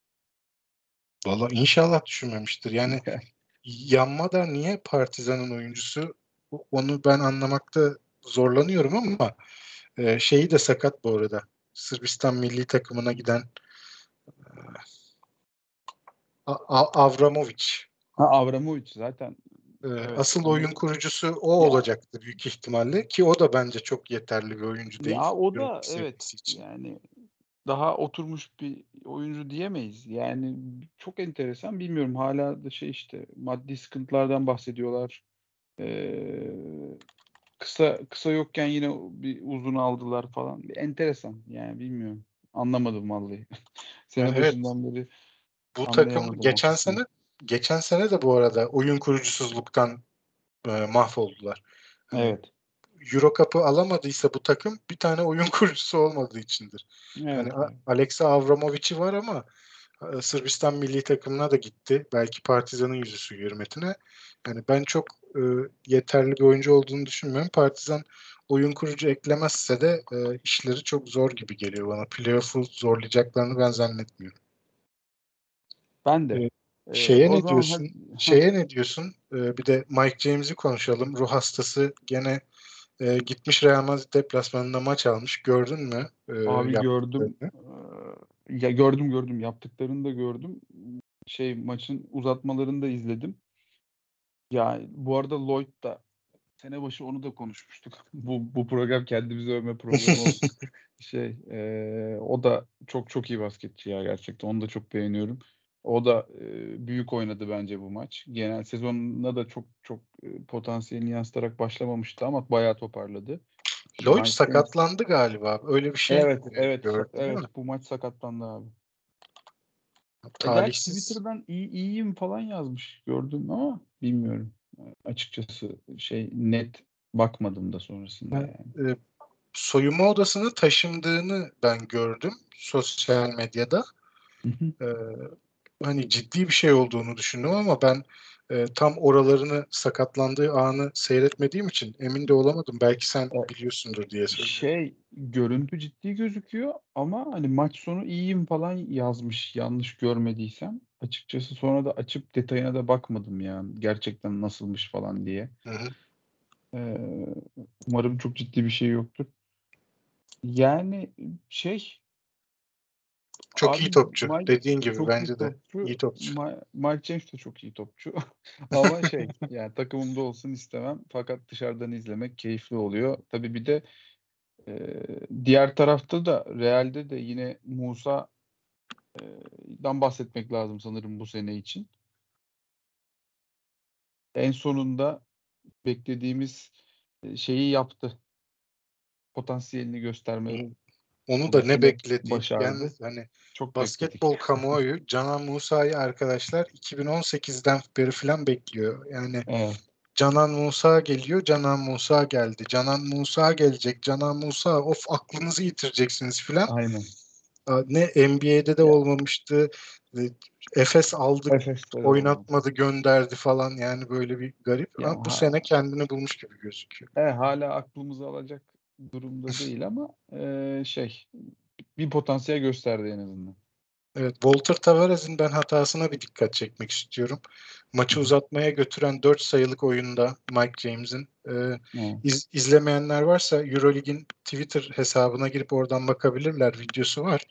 Valla inşallah düşünmemiştir. Yani [laughs] yanma da niye Partizan'ın oyuncusu onu ben anlamakta zorlanıyorum ama e, şeyi de sakat bu arada. Sırbistan milli takımına giden e, Avramovic. Ha Avramovic zaten E, Evet, asıl oyun kurucusu o Ya. olacaktı büyük ihtimalle ki o da bence çok yeterli bir oyuncu değil. ya o da evet için. yani daha oturmuş bir oyuncu diyemeyiz. Yani çok enteresan bilmiyorum hala da şey işte maddi sıkıntılardan bahsediyorlar. Ee, kısa kısa yokken yine bir uzun aldılar falan. Bir enteresan yani bilmiyorum. Anlamadım vallahi. [laughs] Sene Evet. başından beri Bu takım geçen sene geçen sene de bu arada oyun kurucusuzluktan e, mahvoldular. Hani evet. Euro Cup'ı alamadıysa bu takım bir tane oyun [laughs] kurucusu olmadığı içindir. Evet. A- Alexa Avramovic'i var ama Sırbistan milli takımına da gitti. Belki Partizan'ın yüzüsü hürmetine. Yani ben çok e, yeterli bir oyuncu olduğunu düşünmüyorum. Partizan oyun kurucu eklemezse de e, işleri çok zor gibi geliyor bana. Playoff'u zorlayacaklarını ben zannetmiyorum. Ben de. Ee, Ee, Şeye ne zaman diyorsun? Şeye ne diyorsun? Ee, bir de Mike James'i konuşalım. Ruh hastası gene e, gitmiş Real Madrid deplasmanında maç almış. Gördün mü? Ee, Abi gördüm. Ya gördüm gördüm. Yaptıklarını da gördüm. Şey maçın uzatmalarını da izledim. Ya bu arada Lloyd da sene başı onu da konuşmuştuk. [laughs] Bu bu program kendimizi övme programı olsun. [laughs] Şey, eee, o da çok çok iyi basketçi ya gerçekten. Onu da çok beğeniyorum. O da eee, büyük oynadı bence bu maç. Genel sezonuna da çok çok eee, potansiyelini yansıtarak başlamamıştı ama bayağı toparladı. Lloyd Mike sakatlandı galiba. Öyle bir şey Evet, e, evet, gördüm, evet. Bu maç sakatlandı abi. Talihsiz. Twitter'dan iyi, iyiyim falan yazmış gördüm ama bilmiyorum. Açıkçası şey net bakmadım da sonrasında yani. E, soyunma odasını taşındığını ben gördüm sosyal medyada. E, hani ciddi bir şey olduğunu düşündüm ama ben e, tam oralarını sakatlandığı anı seyretmediğim için emin de olamadım. Belki sen biliyorsundur diye söylüyorum. Şey görüntü ciddi gözüküyor ama hani maç sonu iyiyim falan yazmış yanlış görmediysem. Açıkçası sonra da açıp detayına da bakmadım yani gerçekten nasılmış falan diye. Hı hı. Ee, umarım çok ciddi bir şey yoktur. Yani şey çok Abi, iyi topçu. Mike, Dediğin gibi bence iyi de topçu. iyi topçu. Mike James de çok iyi topçu. [laughs] Ama şey yani takımımda olsun istemem. Fakat dışarıdan izlemek keyifli oluyor. Tabii bir de e, diğer tarafta da Real'de de yine Musa e, dan bahsetmek lazım sanırım bu sene için. En sonunda beklediğimiz şeyi yaptı. Potansiyelini gösterme onu da ne. Başardı. Yani hani Çok basketbol bekledik. kamuoyu [laughs] Canan Musa'yı arkadaşlar 2018'den beri falan bekliyor. Yani evet. Canan Musa geliyor, Canan Musa geldi. Canan Musa gelecek, Canan Musa of aklınızı yitireceksiniz filan. Aynen. Ne NBA'de de olmamıştı. Efes aldı, oynatmadı, gönderdi falan yani böyle bir garip. Ya, Ama bu sene kendini bulmuş gibi gözüküyor. E, hala aklımızı alacak durumda değil ama e, şey bir potansiyel gösterdi en azından. Evet, Walter Tavares'in ben hatasına bir dikkat çekmek istiyorum. Maçı uzatmaya götüren 4 sayılık oyunda Mike James'in e, iz, izlemeyenler varsa Eurolig'in Twitter hesabına girip oradan bakabilirler. Videosu var.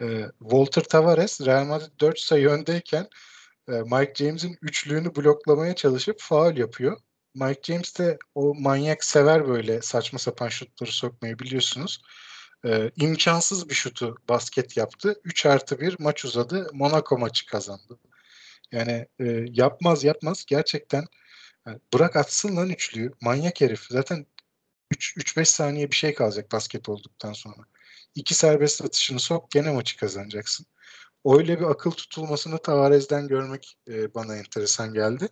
E, Walter Tavares Real Madrid 4 sayı öndeyken e, Mike James'in üçlüğünü bloklamaya çalışıp faul yapıyor. Mike James de o manyak sever böyle saçma sapan şutları sokmayı biliyorsunuz. Ee, imkansız bir şutu basket yaptı. 3 artı 1 maç uzadı. Monaco maçı kazandı. Yani e, yapmaz yapmaz gerçekten yani bırak atsın lan üçlüyü. Manyak herif. Zaten 3-5 saniye bir şey kalacak basket olduktan sonra. İki serbest atışını sok gene maçı kazanacaksın öyle bir akıl tutulmasını Tavares'den görmek e, bana enteresan geldi.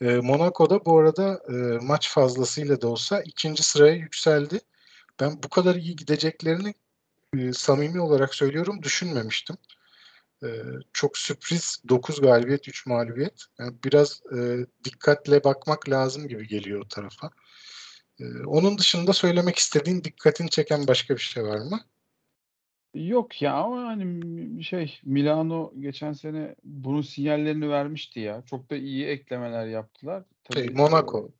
E, Monaco'da bu arada e, maç fazlasıyla da olsa ikinci sıraya yükseldi. Ben bu kadar iyi gideceklerini e, samimi olarak söylüyorum düşünmemiştim. E, çok sürpriz 9 galibiyet 3 mağlubiyet. Yani biraz e, dikkatle bakmak lazım gibi geliyor o tarafa. E, onun dışında söylemek istediğin dikkatini çeken başka bir şey var mı? Yok ya ama hani şey Milano geçen sene bunun sinyallerini vermişti ya. Çok da iyi eklemeler yaptılar. Tabii, şey, Monaco.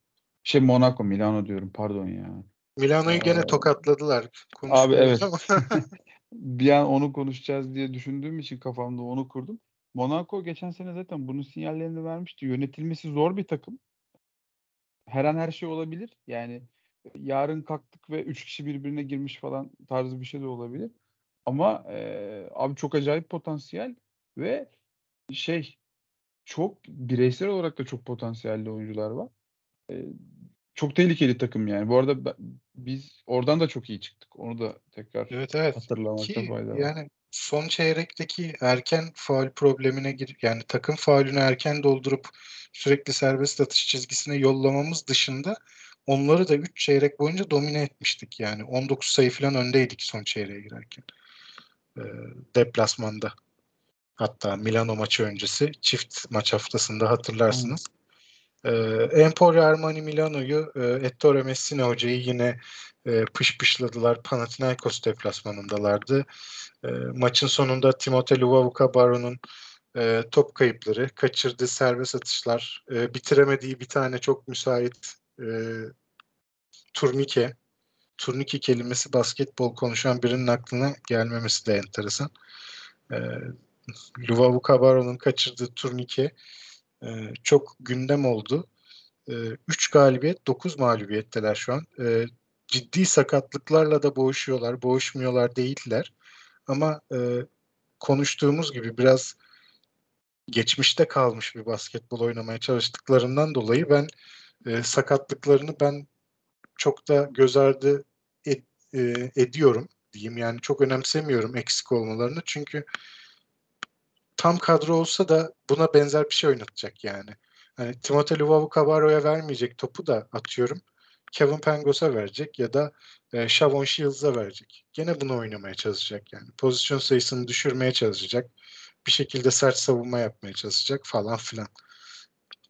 Şey Monaco, Milano diyorum pardon ya. Milano'yu ee, gene tokatladılar. Abi evet. [laughs] bir an onu konuşacağız diye düşündüğüm için kafamda onu kurdum. Monaco geçen sene zaten bunun sinyallerini vermişti. Yönetilmesi zor bir takım. Her an her şey olabilir. Yani yarın kalktık ve üç kişi birbirine girmiş falan tarzı bir şey de olabilir. Ama e, abi çok acayip potansiyel ve şey çok bireysel olarak da çok potansiyelli oyuncular var. E, çok tehlikeli takım yani. Bu arada biz oradan da çok iyi çıktık. Onu da tekrar evet, evet. hatırlamakta Ki, fayda var. Yani son çeyrekteki erken faul problemine gir yani takım faulünü erken doldurup sürekli serbest atış çizgisine yollamamız dışında onları da 3 çeyrek boyunca domine etmiştik yani. 19 sayı falan öndeydik son çeyreğe girerken e, deplasmanda. Hatta Milano maçı öncesi çift maç haftasında hatırlarsınız. E, Emporio Armani Milano'yu e, Ettore Messina hocayı yine e, pışpışladılar. Panathinaikos deplasmanındalardı. E, maçın sonunda Timote Luvavuka Baron'un e, top kayıpları, kaçırdığı serbest atışlar, e, bitiremediği bir tane çok müsait e, turnike turnike kelimesi basketbol konuşan birinin aklına gelmemesi de enteresan. E, Luvavu Cabaro'nun kaçırdığı turnike e, çok gündem oldu. 3 e, galibiyet, 9 mağlubiyetteler şu an. E, ciddi sakatlıklarla da boğuşuyorlar, boğuşmuyorlar değiller. Ama e, konuştuğumuz gibi biraz geçmişte kalmış bir basketbol oynamaya çalıştıklarından dolayı ben e, sakatlıklarını ben çok da göz ardı ed, e, ediyorum diyeyim. Yani çok önemsemiyorum eksik olmalarını. Çünkü tam kadro olsa da buna benzer bir şey oynatacak yani. Hani Timothée Luvavu Cabarro'ya vermeyecek topu da atıyorum. Kevin Pangos'a verecek ya da e, Shavon Shields'a verecek. Gene bunu oynamaya çalışacak yani. Pozisyon sayısını düşürmeye çalışacak. Bir şekilde sert savunma yapmaya çalışacak falan filan.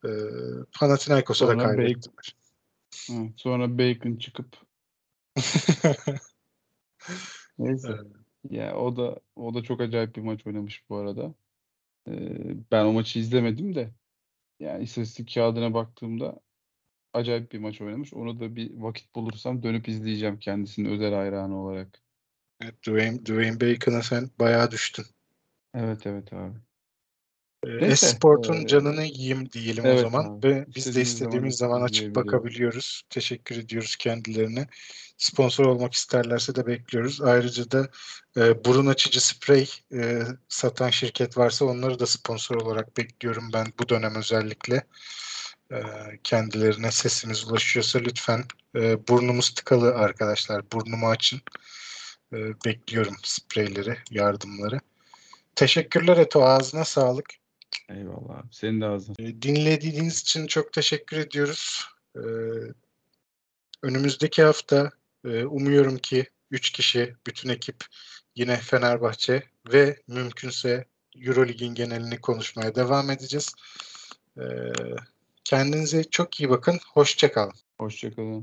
E, Panathinaikos'a da kaybettiler. Hı, sonra Bacon çıkıp [laughs] neyse. Evet. Ya o da o da çok acayip bir maç oynamış bu arada. Ee, ben o maçı izlemedim de yani istatistik kağıdına baktığımda acayip bir maç oynamış. Onu da bir vakit bulursam dönüp izleyeceğim kendisinin özel hayranı olarak. Evet, Dwayne, Dwayne Bacon'a sen bayağı düştün. Evet evet abi. E, Neyse, Esport'un e, canını yiyeyim diyelim o evet zaman abi. ve biz de İstediğimiz zaman zaman açıp bakabiliyoruz. Teşekkür ediyoruz kendilerine. Sponsor olmak isterlerse de bekliyoruz. Ayrıca da e, burun açıcı sprey e, satan şirket varsa onları da sponsor olarak bekliyorum ben bu dönem özellikle. E, kendilerine sesimiz ulaşıyorsa lütfen e, burnumuz tıkalı arkadaşlar. Burnumu açın. E, bekliyorum spreyleri, yardımları. Teşekkürler Eto. Ağzına sağlık. Eyvallah abi. Senin de ağzın. E, Dinlediğiniz için çok teşekkür ediyoruz. E, Önümüzdeki hafta e, umuyorum ki 3 kişi, bütün ekip yine Fenerbahçe ve mümkünse Eurolig'in genelini konuşmaya devam edeceğiz. Kendinize çok iyi bakın. Hoşça kalın. Hoşçakalın.